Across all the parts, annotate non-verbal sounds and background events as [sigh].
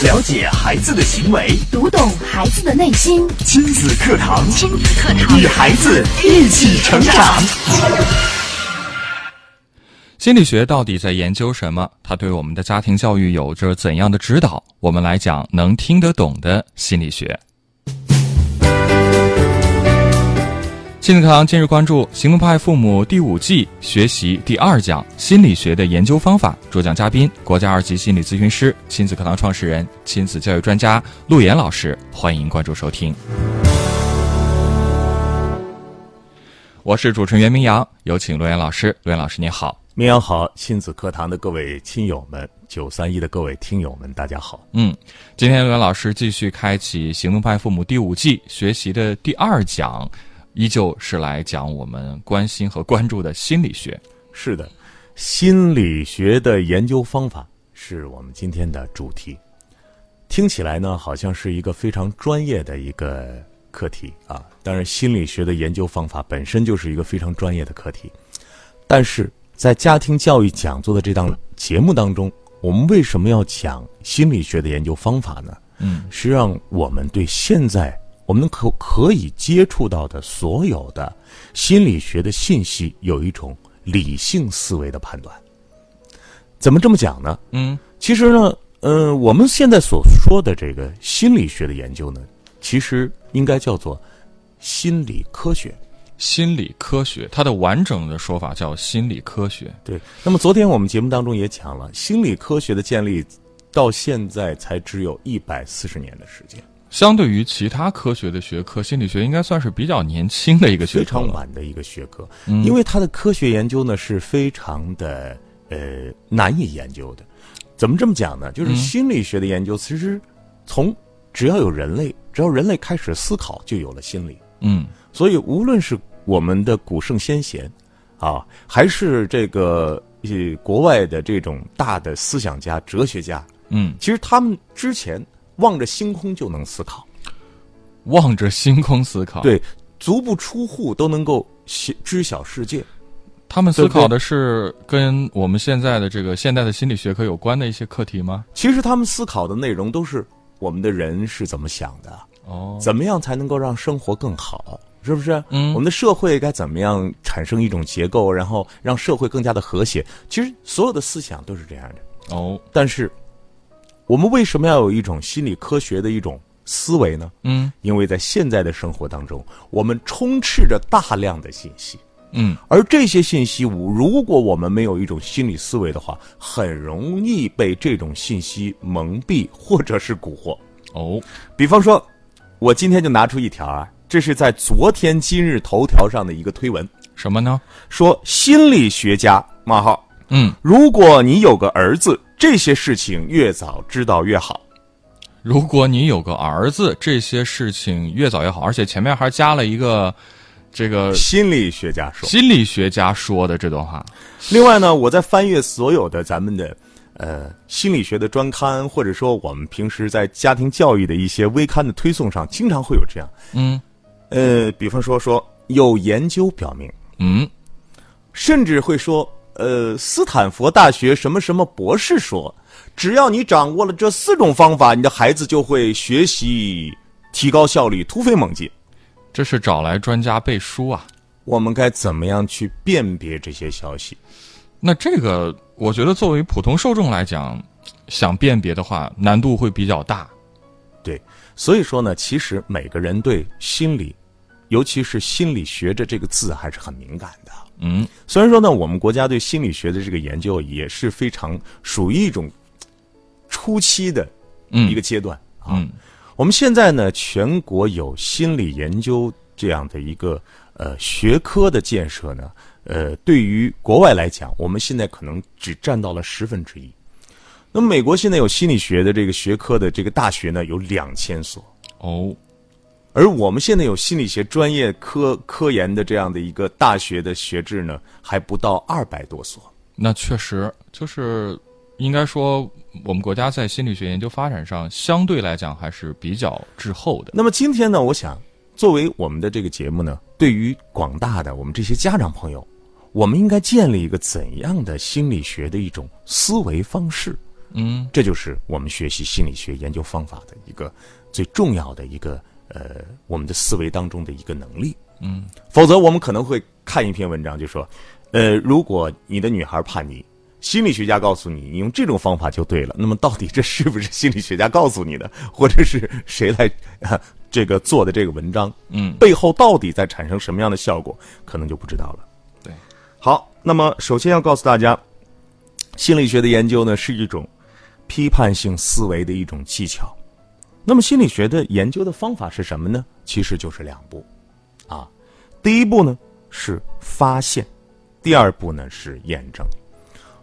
了解孩子的行为，读懂孩子的内心。亲子课堂，亲子课堂，与孩子一起成长。心理学到底在研究什么？它对我们的家庭教育有着怎样的指导？我们来讲能听得懂的心理学。亲子课堂今日关注《行动派父母》第五季学习第二讲心理学的研究方法。主讲嘉宾：国家二级心理咨询师、亲子课堂创始人、亲子教育专家陆岩老师。欢迎关注收听。我是主持人袁明阳，有请陆岩老师。陆岩老师，你好。明阳好，亲子课堂的各位亲友们，九三一的各位听友们，大家好。嗯，今天陆岩老师继续开启《行动派父母》第五季学习的第二讲。依旧是来讲我们关心和关注的心理学。是的，心理学的研究方法是我们今天的主题。听起来呢，好像是一个非常专业的一个课题啊。当然，心理学的研究方法本身就是一个非常专业的课题。但是在家庭教育讲座的这档节目当中，我们为什么要讲心理学的研究方法呢？嗯，是让我们对现在。我们可可以接触到的所有的心理学的信息，有一种理性思维的判断。怎么这么讲呢？嗯，其实呢，呃，我们现在所说的这个心理学的研究呢，其实应该叫做心理科学。心理科学，它的完整的说法叫心理科学。对。那么昨天我们节目当中也讲了，心理科学的建立到现在才只有一百四十年的时间。相对于其他科学的学科，心理学应该算是比较年轻的一个学科，非常晚的一个学科。因为它的科学研究呢是非常的呃难以研究的。怎么这么讲呢？就是心理学的研究，其实从只要有人类，只要人类开始思考，就有了心理。嗯，所以无论是我们的古圣先贤啊，还是这个呃国外的这种大的思想家、哲学家，嗯，其实他们之前。望着星空就能思考，望着星空思考，对，足不出户都能够知晓世界。他们思考的是跟我们现在的这个现代的心理学科有关的一些课题吗？其实他们思考的内容都是我们的人是怎么想的，哦，怎么样才能够让生活更好，是不是？嗯，我们的社会该怎么样产生一种结构，然后让社会更加的和谐？其实所有的思想都是这样的。哦，但是。我们为什么要有一种心理科学的一种思维呢？嗯，因为在现在的生活当中，我们充斥着大量的信息，嗯，而这些信息，如果我们没有一种心理思维的话，很容易被这种信息蒙蔽或者是蛊惑。哦，比方说，我今天就拿出一条啊，这是在昨天今日头条上的一个推文，什么呢？说心理学家冒号，嗯，如果你有个儿子。这些事情越早知道越好。如果你有个儿子，这些事情越早越好。而且前面还加了一个，这个心理学家说，心理学家说的这段话。另外呢，我在翻阅所有的咱们的呃心理学的专刊，或者说我们平时在家庭教育的一些微刊的推送上，经常会有这样。嗯，呃，比方说说有研究表明，嗯，甚至会说。呃，斯坦福大学什么什么博士说，只要你掌握了这四种方法，你的孩子就会学习提高效率，突飞猛进。这是找来专家背书啊！我们该怎么样去辨别这些消息？那这个，我觉得作为普通受众来讲，想辨别的话，难度会比较大。对，所以说呢，其实每个人对心理，尤其是心理学的这个字，还是很敏感的。嗯，虽然说呢，我们国家对心理学的这个研究也是非常属于一种初期的一个阶段啊。我们现在呢，全国有心理研究这样的一个呃学科的建设呢，呃，对于国外来讲，我们现在可能只占到了十分之一。那么，美国现在有心理学的这个学科的这个大学呢，有两千所哦。而我们现在有心理学专业科科研的这样的一个大学的学制呢，还不到二百多所。那确实就是应该说，我们国家在心理学研究发展上相对来讲还是比较滞后的。那么今天呢，我想作为我们的这个节目呢，对于广大的我们这些家长朋友，我们应该建立一个怎样的心理学的一种思维方式，嗯这就是我们学习心理学研究方法的一个最重要的一个呃我们的思维当中的一个能力。嗯，否则我们可能会看一篇文章就说，呃，如果你的女孩叛逆，心理学家告诉你，你用这种方法就对了。那么到底这是不是心理学家告诉你的，[laughs] 或者是谁来啊 [laughs] 这个做的这个文章？嗯背后到底在产生什么样的效果，可能就不知道了。对，好，那么首先要告诉大家，心理学的研究呢是一种批判性思维的一种技巧。那么心理学的研究的方法是什么呢？其实就是两步，啊，第一步呢是发现，第二步呢是验证。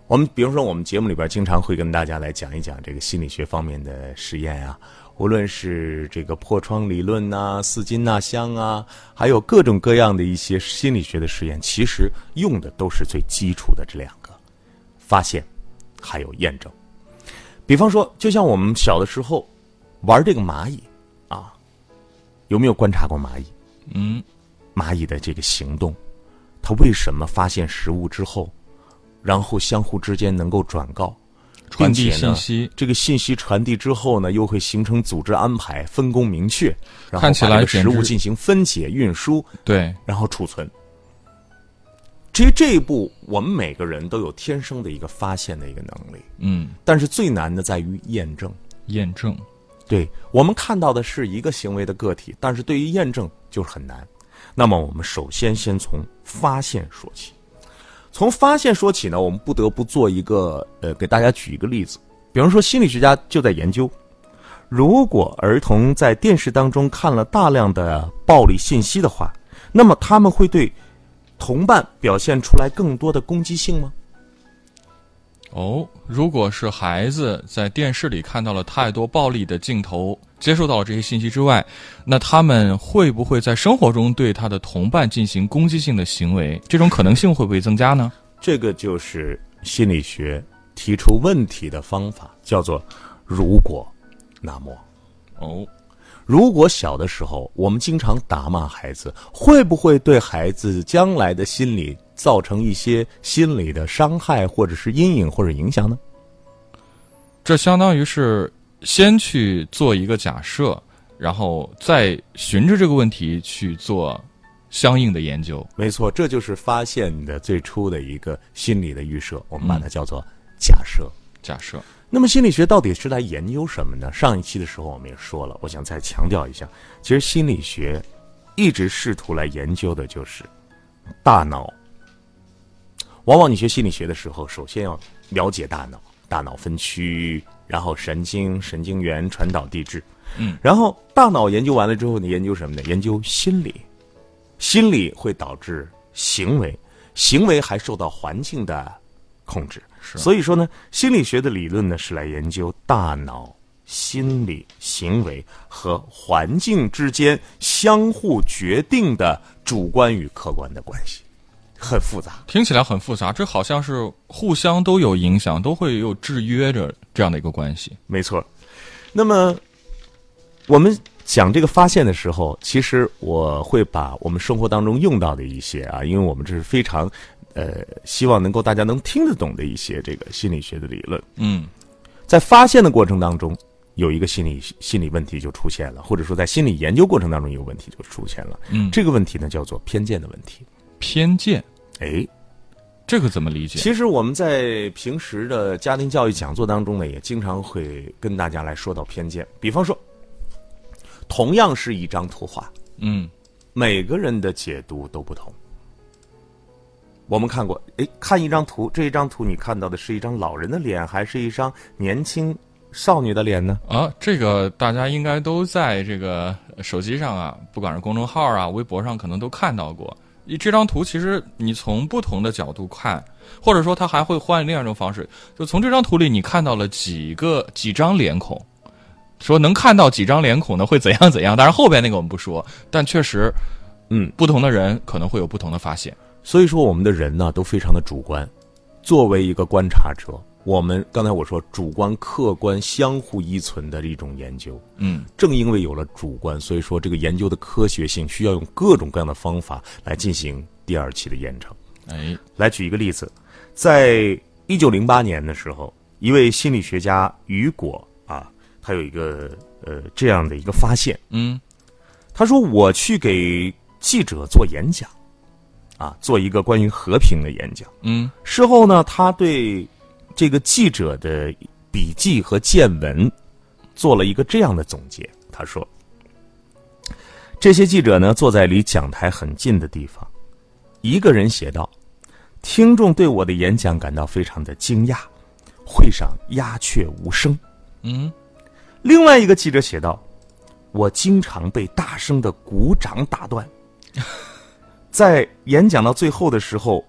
我们比如说，我们节目里边经常会跟大家来讲一讲这个心理学方面的实验啊，无论是这个破窗理论呐、四金纳香啊，还有各种各样的一些心理学的实验，其实用的都是最基础的这两个：发现，还有验证。比方说，就像我们小的时候玩这个蚂蚁啊，有没有观察过蚂蚁？嗯，蚂蚁的这个行动，它为什么发现食物之后，然后相互之间能够转告，传递并且息这个信息传递之后呢，又会形成组织安排，分工明确，然后把食物进行分解、运输，对，然后储存。其实这一步，我们每个人都有天生的一个发现的一个能力，嗯，但是最难的在于验证。验证，对我们看到的是一个行为的个体，但是对于验证就是很难。那么我们首先先从发现说起。从发现说起呢，我们不得不做一个呃，给大家举一个例子。比方说，心理学家就在研究，如果儿童在电视当中看了大量的暴力信息的话，那么他们会对同伴表现出来更多的攻击性吗？哦，如果是孩子在电视里看到了太多暴力的镜头，接受到了这些信息之外，那他们会不会在生活中对他的同伴进行攻击性的行为？这种可能性会不会增加呢？这个就是心理学提出问题的方法，叫做“如果那么”。哦，如果小的时候我们经常打骂孩子，会不会对孩子将来的心理造成一些心理的伤害，或者是阴影或者影响呢？这相当于是先去做一个假设，然后再循着这个问题去做相应的研究。没错，这就是发现的最初的一个心理的预设，我们把它叫做假设。假设，那么心理学到底是来研究什么呢？上一期的时候我们也说了，我想再强调一下，其实心理学一直试图来研究的就是大脑。往往你学心理学的时候，首先要了解大脑，大脑分区，然后神经、神经元、传导递质，嗯，然后大脑研究完了之后，你研究什么呢？研究心理，心理会导致行为，行为还受到环境的控制。是。所以说呢，心理学的理论呢是来研究大脑、心理、行为和环境之间相互决定的主观与客观的关系，很复杂。听起来很复杂，这好像是互相都有影响，都会有制约着这样的一个关系。没错。那么我们讲这个发现的时候，其实我会把我们生活当中用到的一些啊，因为我们这是非常呃希望能够大家能听得懂的一些这个心理学的理论。嗯，在发现的过程当中，有一个心理心理问题就出现了，或者说在心理研究过程当中有问题就出现了。嗯这个问题呢叫做偏见的问题。偏见，哎，这个怎么理解？其实我们在平时的家庭教育讲座当中呢，也经常会跟大家来说到偏见。比方说，同样是一张图画，嗯，每个人的解读都不同。我们看过，哎，看一张图，这一张图你看到的是一张老人的脸，还是一张年轻少女的脸呢？啊，这个大家应该都在这个手机上啊，不管是公众号啊、微博上，可能都看到过。一这张图其实你从不同的角度看，或者说他还会换另外一种方式，就从这张图里你看到了几个几张脸孔，说能看到几张脸孔呢会怎样怎样，当然后边那个我们不说，但确实，嗯，不同的人可能会有不同的发现。所以说，我们的人呢都非常的主观。作为一个观察者，我们刚才我说主观、客观相互依存的一种研究。嗯，正因为有了主观，所以说这个研究的科学性需要用各种各样的方法来进行第二期的验证。哎，来举一个例子，在一九零八年的时候，一位心理学家雨果啊，他有一个呃这样的一个发现，嗯他说我去给记者做演讲，啊，做一个关于和平的演讲。嗯事后呢，他对这个记者的笔记和见闻做了一个这样的总结。他说，这些记者呢坐在离讲台很近的地方，一个人写道：“听众对我的演讲感到非常的惊讶，会上鸦雀无声。”嗯另外一个记者写道：“我经常被大声的鼓掌打断，[laughs] 在演讲到最后的时候，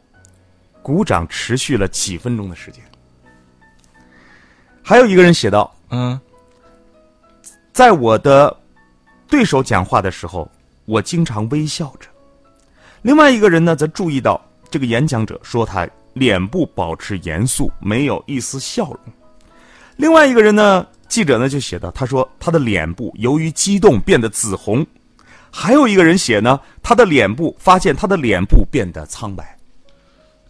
鼓掌持续了几分钟的时间。”还有一个人写道嗯：“在我的对手讲话的时候，我经常微笑着。”另外一个人呢，则注意到这个演讲者说他脸部保持严肃，没有一丝笑容。另外一个人呢，记者呢就写到，他说他的脸部由于激动变得紫红，还有一个人写呢，他的脸部发现他的脸部变得苍白。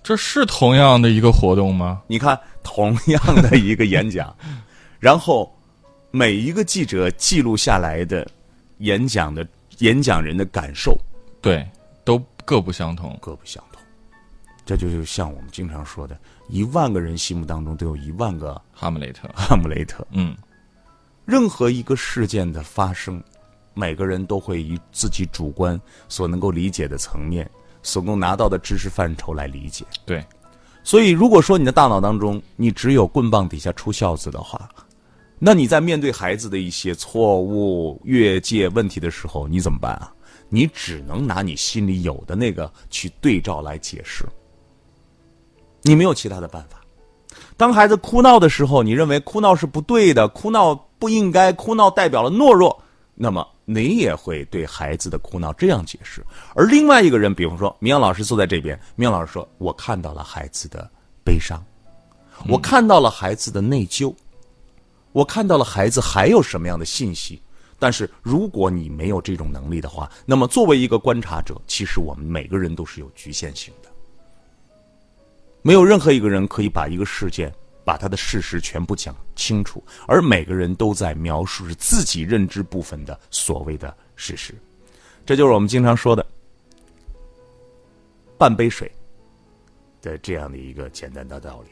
这是同样的一个活动吗？你看，同样的一个演讲，[laughs] 然后每一个记者记录下来的演讲的演讲人的感受对，都各不相同。各不相同。这就是像我们经常说的，一万个人心目当中都有一万个哈姆雷特，哈姆雷特。嗯任何一个事件的发生，每个人都会以自己主观所能够理解的层面，所共拿到的知识范畴来理解。对，所以，如果说你的大脑当中你只有棍棒底下出孝子的话，那你在面对孩子的一些错误、越界问题的时候，你怎么办啊？你只能拿你心里有的那个去对照来解释，你没有其他的办法。当孩子哭闹的时候，你认为哭闹是不对的，哭闹不应该，哭闹代表了懦弱，那么你也会对孩子的哭闹这样解释。而另外一个人，比方说明阳老师坐在这边，明阳老师说：“我看到了孩子的悲伤，我看到了孩子的内疚，我看到了孩子还有什么样的信息。”但是如果你没有这种能力的话，那么作为一个观察者，其实我们每个人都是有局限性的。没有任何一个人可以把一个事件、把他的事实全部讲清楚，而每个人都在描述着自己认知部分的所谓的事实。这就是我们经常说的“半杯水”的这样的一个简单的道理。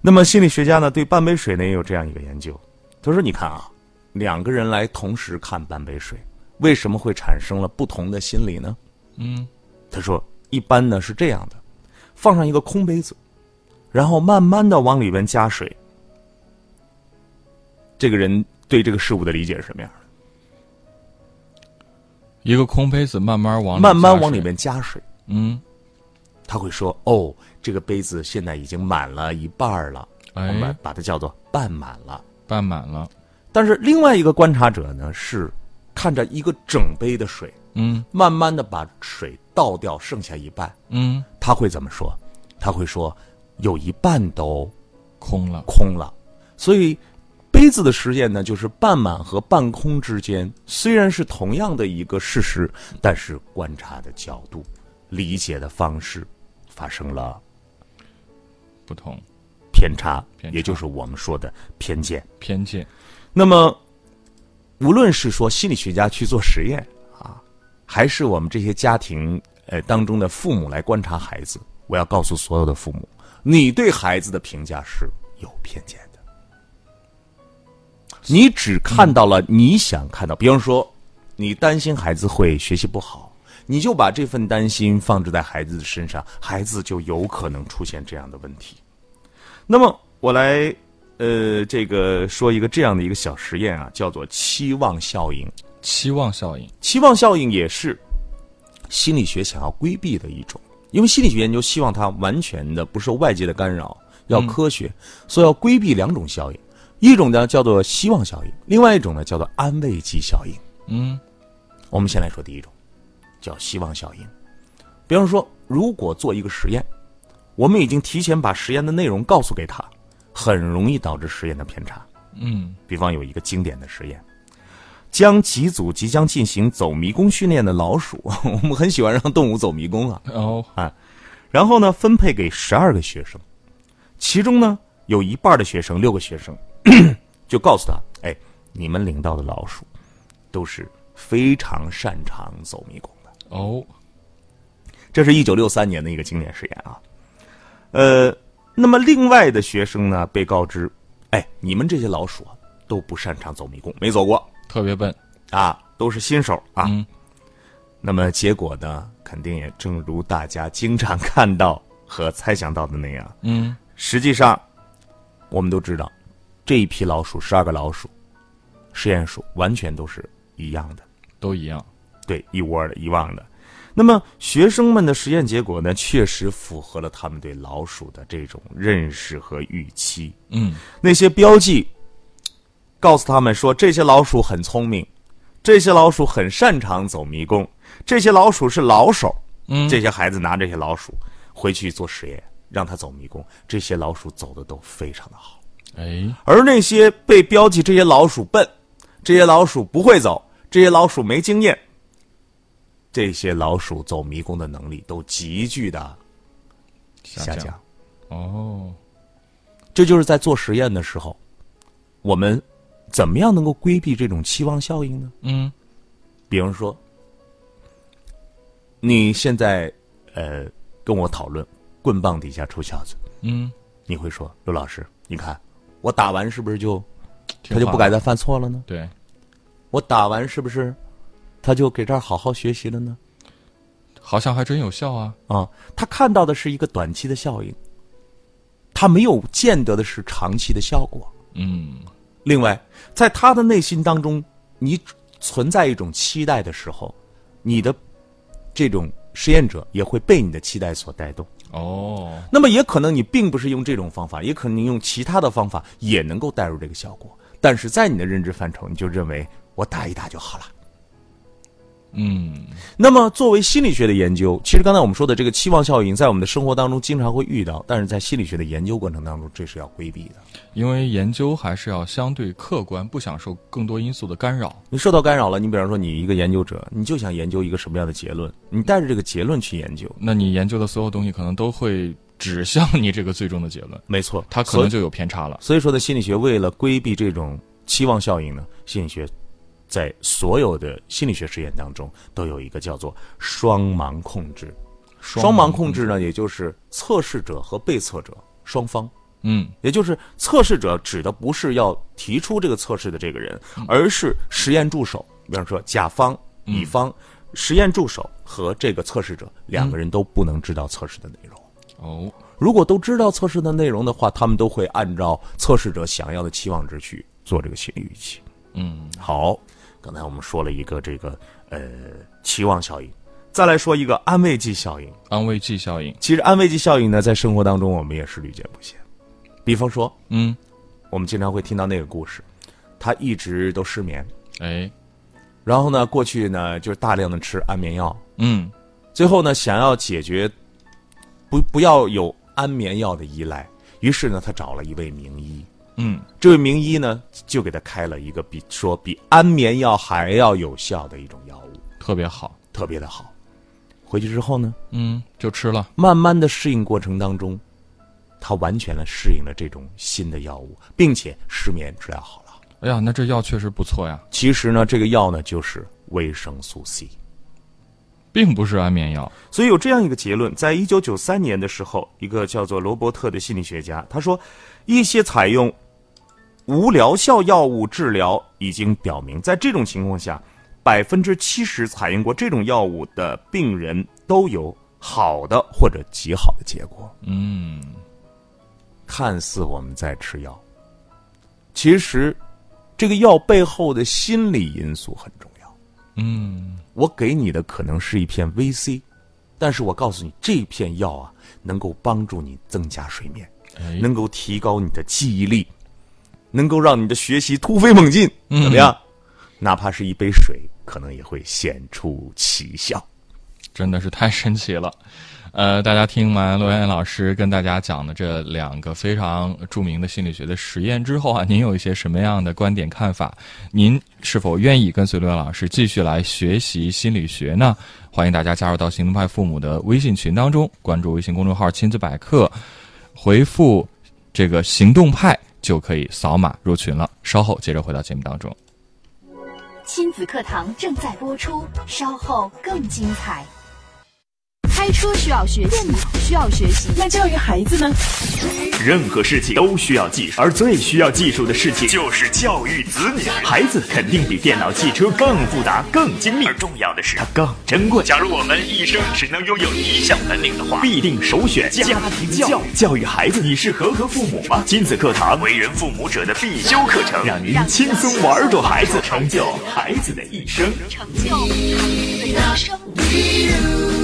那么心理学家呢，对半杯水呢也有这样一个研究。他说：“你看啊，两个人来同时看半杯水，为什么会产生了不同的心理呢？”嗯他说：“一般呢是这样的，放上一个空杯子，然后慢慢的往里边加水。这个人对这个事物的理解是什么样的？一个空杯子慢慢往里慢慢往里面加水，嗯，他会说：‘哦，这个杯子现在已经满了一半儿了，我们哎，把它叫做半满了。’半满了，但是另外一个观察者呢，是看着一个整杯的水，嗯慢慢的把水倒掉，剩下一半，嗯，他会怎么说？他会说：‘有一半都空了，空了。’所以。”杯子的实验呢，就是半满和半空之间，虽然是同样的一个事实，但是观察的角度、理解的方式发生了不同偏差，偏差也就是我们说的偏见。偏见，那么，无论是说心理学家去做实验啊，还是我们这些家庭呃当中的父母来观察孩子，我要告诉所有的父母，你对孩子的评价是有偏见的。你只看到了你想看到，比方说，你担心孩子会学习不好，你就把这份担心放置在孩子的身上，孩子就有可能出现这样的问题。那么，我来呃，这个说一个这样的一个小实验啊，叫做期望效应。期望效应，期望效应也是心理学想要规避的一种，因为心理学研究希望它完全的不受外界的干扰，要科学，所以要规避两种效应。一种呢叫做希望效应，另外一种呢叫做安慰剂效应。嗯我们先来说第一种，叫希望效应。比方说，如果做一个实验，我们已经提前把实验的内容告诉给他，很容易导致实验的偏差。嗯比方有一个经典的实验，将几组即将进行走迷宫训练的老鼠，[laughs] 我们很喜欢让动物走迷宫啊，哦啊然后呢分配给十二个学生，其中呢有一半的学生，六个学生，[coughs] 就告诉他：“哎，你们领到的老鼠都是非常擅长走迷宫的。”哦，这是一九六三年的一个经典实验啊。呃，那么另外的学生呢，被告知：“哎，你们这些老鼠啊，都不擅长走迷宫，没走过特别笨。啊，都是新手啊。嗯那么结果呢，肯定也正如大家经常看到和猜想到的那样。嗯，实际上，我们都知道，这一批老鼠，十二个老鼠，实验鼠完全都是一样的，都一样。对，一窝的，一望的。那么学生们的实验结果呢，确实符合了他们对老鼠的这种认识和预期。嗯，那些标记告诉他们说，这些老鼠很聪明，这些老鼠很擅长走迷宫，这些老鼠是老手。嗯这些孩子拿这些老鼠回去做实验，让它走迷宫，这些老鼠走的都非常的好。哎，而那些被标记这些老鼠笨，这些老鼠不会走，这些老鼠没经验，这些老鼠走迷宫的能力都急剧的下下降。哦，这就是在做实验的时候，我们怎么样能够规避这种期望效应呢？嗯比方说，你现在呃跟我讨论棍棒底下出孝子，嗯，你会说刘老师，你看我打完是不是就他就不敢再犯错了呢？对，我打完是不是他就给这儿好好学习了呢？好像还真有效啊。啊，他看到的是一个短期的效应，他没有见得的是长期的效果。嗯，另外，在他的内心当中，你存在一种期待的时候，你的这种实验者也会被你的期待所带动。哦，那么也可能你并不是用这种方法，也可能你用其他的方法也能够带入这个效果。但是在你的认知范畴，你就认为我打一打就好了。嗯，那么，作为心理学的研究，其实刚才我们说的这个期望效应，在我们的生活当中经常会遇到，但是在心理学的研究过程当中，这是要规避的。因为研究还是要相对客观，不想受更多因素的干扰。你受到干扰了，你比方说你一个研究者，你就想研究一个什么样的结论，你带着这个结论去研究，那你研究的所有东西可能都会指向你这个最终的结论，没错，它可能就有偏差了。所以说呢，心理学为了规避这种期望效应呢，心理学在所有的心理学实验当中都有一个叫做双盲控制。双盲控制呢，也就是测试者和被测者双方，嗯，也就是测试者指的不是要提出这个测试的这个人，而是实验助手。比方说，甲方、乙方，实验助手和这个测试者两个人都不能知道测试的内容。哦，如果都知道测试的内容的话，他们都会按照测试者想要的期望值去做这个心理预期。嗯，好，刚才我们说了一个这个呃期望效应，再来说一个安慰剂效应。安慰剂效应。其实安慰剂效应呢，在生活当中我们也是屡见不鲜。比方说，嗯，我们经常会听到那个故事，他一直都失眠，哎，然后呢，过去呢就是大量的吃安眠药，嗯，最后呢想要解决不不要有安眠药的依赖，于是呢他找了一位名医，嗯，这位名医呢就给他开了一个比说比安眠药还要有效的一种药物，特别好。特别的好。回去之后呢，嗯，就吃了。慢慢的适应过程当中，他完全的适应了这种新的药物，并且失眠治疗好了。哎呀，那这药确实不错呀，其实呢，这个药呢就是维生素 C。并不是安眠药。所以有这样一个结论，在一九九三年的时候，一个叫做罗伯特的心理学家他说，一些采用无疗效药物治疗已经表明，在这种情况下，百分之七十采用过这种药物的病人都有好的或者极好的结果。嗯，看似我们在吃药，其实这个药背后的心理因素很重要。嗯，我给你的可能是一片 VC，但是我告诉你，这片药啊，能够帮助你增加睡眠，哎，能够提高你的记忆力，能够让你的学习突飞猛进，嗯怎么样？哪怕是一杯水，可能也会显出奇效。真的是太神奇了。[laughs] 呃，大家听完罗岩老师跟大家讲的这两个非常著名的心理学的实验之后啊，您有一些什么样的观点看法？您是否愿意跟随罗岩老师继续来学习心理学呢？欢迎大家加入到行动派父母的微信群当中，关注微信公众号“亲子百科”，回复这个行动派就可以扫码入群了。稍后接着回到节目当中。亲子课堂正在播出，稍后更精彩。开车需要学习，需要学习，那教育孩子呢？任何事情都需要技术，而最需要技术的事情就是教育子女。孩子肯定比电脑、汽车更复杂、更精密，而重要的是它更珍贵。假如我们一生只能拥有一项本领的话，必定首选家庭教育。教育孩子，你是合格父母吗？亲子课堂，为人父母者的必修课程，让您轻松玩转孩子，成就孩子的一生。成就孩子的一生。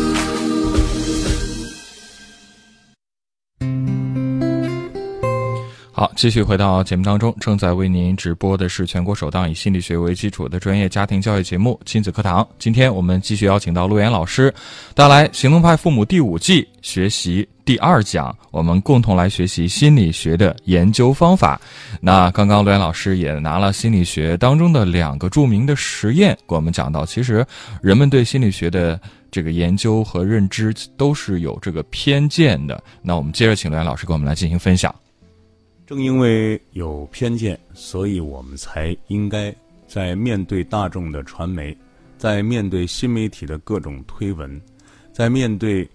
好，继续回到节目当中，正在为您直播的是全国首档以心理学为基础的专业家庭教育节目《亲子课堂》。今天我们继续邀请到陆岩老师，带来《行动派父母》第五季学习第二讲，我们共同来学习心理学的研究方法。那刚刚陆岩老师也拿了心理学当中的两个著名的实验，给我们讲到，其实人们对心理学的这个研究和认知都是有这个偏见的。那我们接着请陆岩老师给我们来进行分享。正因为有偏见，所以我们才应该在面对大众的传媒，在面对新媒体的各种推文，在面对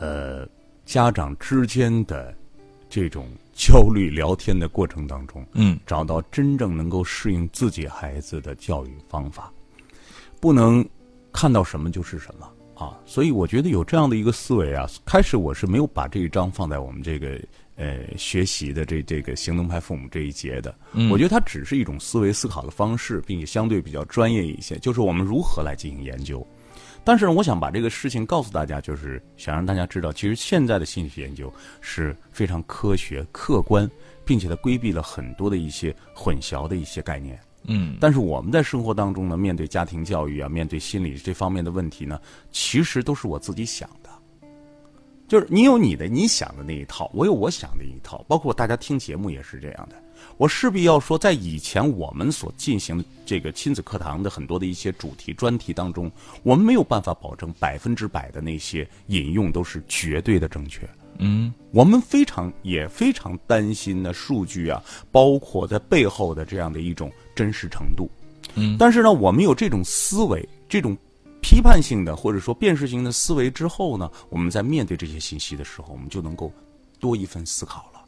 呃家长之间的这种焦虑聊天的过程当中，嗯，找到真正能够适应自己孩子的教育方法，不能看到什么就是什么啊。所以我觉得有这样的一个思维啊，开始我是没有把这一章放在我们这个。呃，学习的这这个行动派父母这一节的，我觉得它只是一种思维思考的方式，并且相对比较专业一些，就是我们如何来进行研究。但是，我想把这个事情告诉大家，就是想让大家知道，其实现在的心理学研究是非常科学、客观，并且它规避了很多的一些混淆的一些概念。嗯，但是我们在生活当中呢，面对家庭教育啊，面对心理这方面的问题呢，其实都是我自己想的。就是你有你的你想的那一套，我有我想的一套，包括大家听节目也是这样的。我势必要说，在以前我们所进行的这个亲子课堂的很多的一些主题专题当中，我们没有办法保证百分之百的那些引用都是绝对的正确。嗯，我们非常也非常担心呢数据啊，包括在背后的这样的一种真实程度。嗯，但是呢，我们有这种思维，这种。批判性的或者说辨识型的思维之后呢，我们在面对这些信息的时候，我们就能够多一份思考了。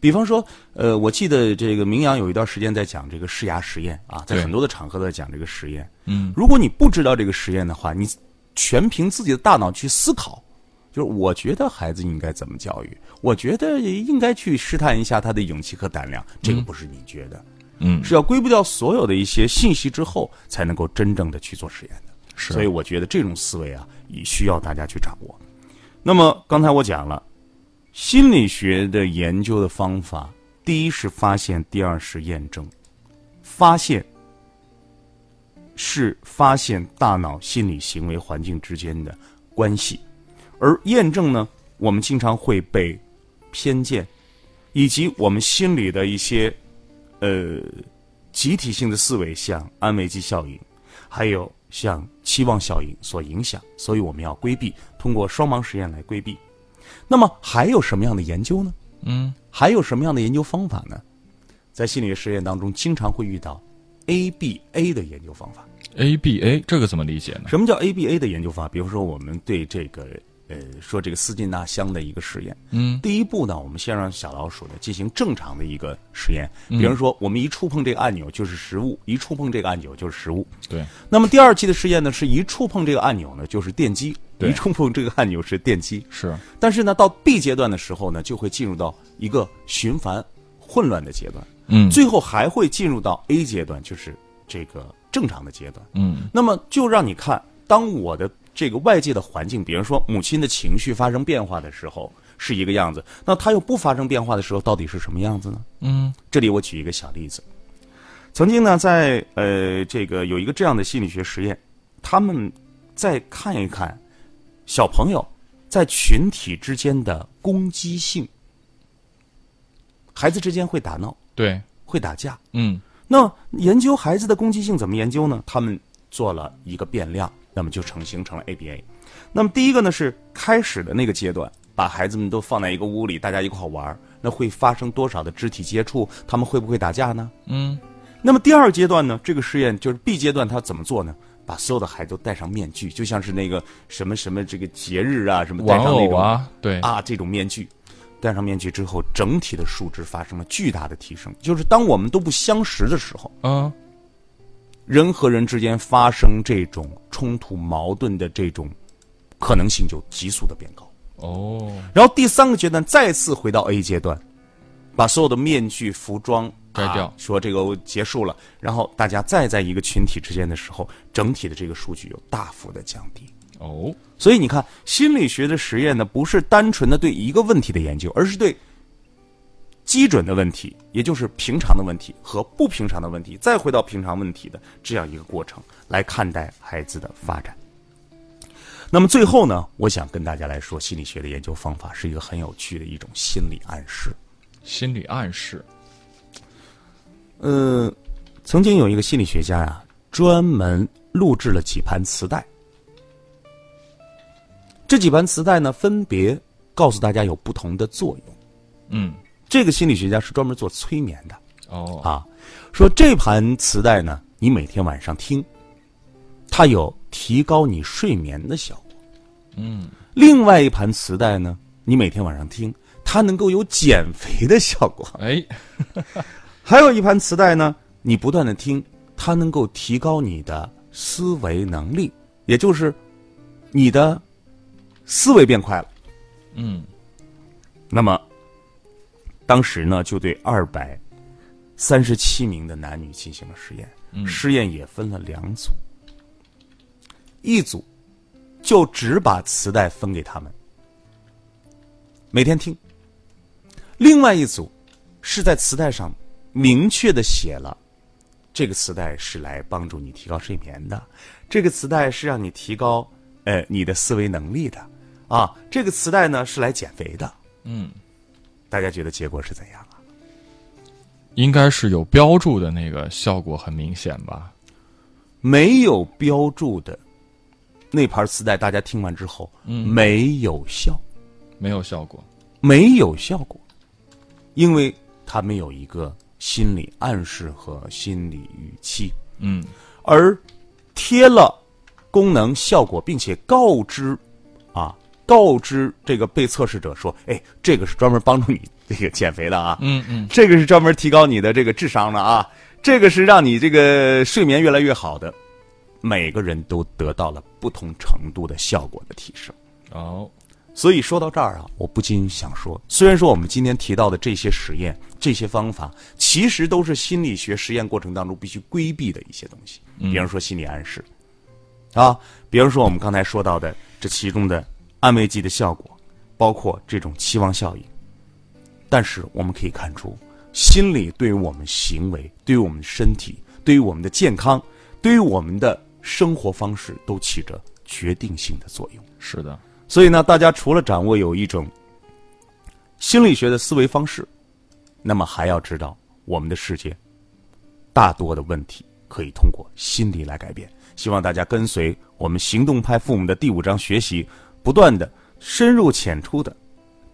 比方说，呃，我记得这个明阳有一段时间在讲这个试牙实验啊，在很多的场合在讲这个实验。嗯，如果你不知道这个实验的话，你全凭自己的大脑去思考，就是我觉得孩子应该怎么教育，我觉得应该去试探一下他的勇气和胆量，这个不是你觉得，嗯，是要归不掉所有的一些信息之后，才能够真正的去做实验的。所以我觉得这种思维啊，也需要大家去掌握。那么刚才我讲了，心理学的研究的方法，第一是发现，第二是验证。发现是发现大脑、心理、行为、环境之间的关系，而验证呢，我们经常会被偏见以及我们心里的一些呃集体性的思维，像安慰剂效应，还有。向期望效应所影响，所以我们要规避，通过双盲实验来规避。那么还有什么样的研究呢？嗯，还有什么样的研究方法呢？在心理学实验当中，经常会遇到 ABA 的研究方法。ABA 这个怎么理解呢？什么叫 ABA 的研究法？比如说，我们对这个。呃，说这个斯金纳箱的一个实验，嗯，第一步呢，我们先让小老鼠呢进行正常的一个实验，比如说，我们一触碰这个按钮就是食物，一触碰这个按钮就是食物，对。那么第二期的实验呢，是一触碰这个按钮呢就是电击，一触碰这个按钮是电击，是。但是呢，到 B 阶段的时候呢，就会进入到一个循环混乱的阶段，嗯，最后还会进入到 A 阶段，就是这个正常的阶段，嗯。那么就让你看，当我的。这个外界的环境，比如说母亲的情绪发生变化的时候是一个样子，那他又不发生变化的时候，到底是什么样子呢？嗯，这里我举一个小例子。曾经呢，在呃这个有一个这样的心理学实验，他们再看一看小朋友在群体之间的攻击性，孩子之间会打闹，对，会打架，嗯，那研究孩子的攻击性怎么研究呢？他们做了一个变量。那么就成形成了 ABA。那么第一个呢是开始的那个阶段，把孩子们都放在一个屋里，大家一块玩儿，那会发生多少的肢体接触？他们会不会打架呢？嗯，那么第二阶段呢？这个实验就是 B 阶段，他怎么做呢？把所有的孩子都戴上面具，就像是那个什么什么这个节日啊，什么戴上那种啊，对，啊这种面具。戴上面具之后，整体的数值发生了巨大的提升。就是当我们都不相识的时候，嗯，人和人之间发生这种冲突、矛盾的这种可能性就急速的变高。哦，然后第三个阶段再次回到 A 阶段，把所有的面具、服装摘掉啊说这个结束了，然后大家再在一个群体之间的时候，整体的这个数据有大幅的降低。哦，所以你看，心理学的实验呢，不是单纯的对一个问题的研究，而是对基准的问题，也就是平常的问题和不平常的问题，再回到平常问题的这样一个过程来看待孩子的发展。那么最后呢，我想跟大家来说，心理学的研究方法是一个很有趣的一种心理暗示。心理暗示，呃，曾经有一个心理学家呀、专门录制了几盘磁带。这几盘磁带呢，分别告诉大家有不同的作用。嗯，这个心理学家是专门做催眠的哦，啊，说这盘磁带呢，你每天晚上听，它有提高你睡眠的效果。嗯，另外一盘磁带呢，你每天晚上听，它能够有减肥的效果。[laughs] 哎，还有一盘磁带呢，你不断的听，它能够提高你的思维能力，也就是你的思维变快了。嗯，那么，当时呢，就对二百三十七名的男女进行了实验，嗯。实验也分了两组，一组就只把磁带分给他们，每天听；另外一组是在磁带上明确的写了，这个磁带是来帮助你提高睡眠的，这个磁带是让你提高呃你的思维能力的，啊，这个磁带呢是来减肥的。嗯，大家觉得结果是怎样啊？应该是有标注的那个效果很明显吧？没有标注的那盘磁带，大家听完之后，嗯没有效，没有效果。没有效果，因为它没有一个心理暗示和心理语气，嗯，而贴了功能效果，并且告知啊，告知这个被测试者说，哎，这个是专门帮助你这个减肥的啊，嗯嗯，这个是专门提高你的这个智商的啊，这个是让你这个睡眠越来越好的。每个人都得到了不同程度的效果的提升。哦，所以说到这儿啊，我不禁想说，虽然说我们今天提到的这些实验、这些方法，其实都是心理学实验过程当中必须规避的一些东西，比方说心理暗示，啊，比方说我们刚才说到的这其中的安慰剂的效果，包括这种期望效应。但是我们可以看出，心理对于我们行为、对于我们身体、对于我们的健康、对于我们的生活方式都起着决定性的作用。是的，所以呢，大家除了掌握有一种心理学的思维方式，那么还要知道我们的世界大多的问题可以通过心理来改变。希望大家跟随我们行动派父母的第五章学习，不断的深入浅出的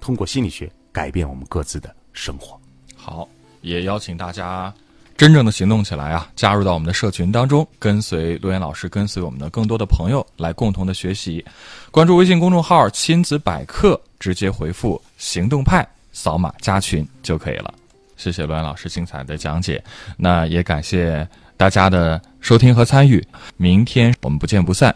通过心理学改变我们各自的生活。好，也邀请大家真正的行动起来啊，加入到我们的社群当中，跟随陆岩老师，跟随我们的更多的朋友来共同的学习。关注微信公众号“亲子百科”，直接回复“行动派”，扫码加群就可以了。谢谢陆岩老师精彩的讲解，那也感谢大家的收听和参与。明天我们不见不散。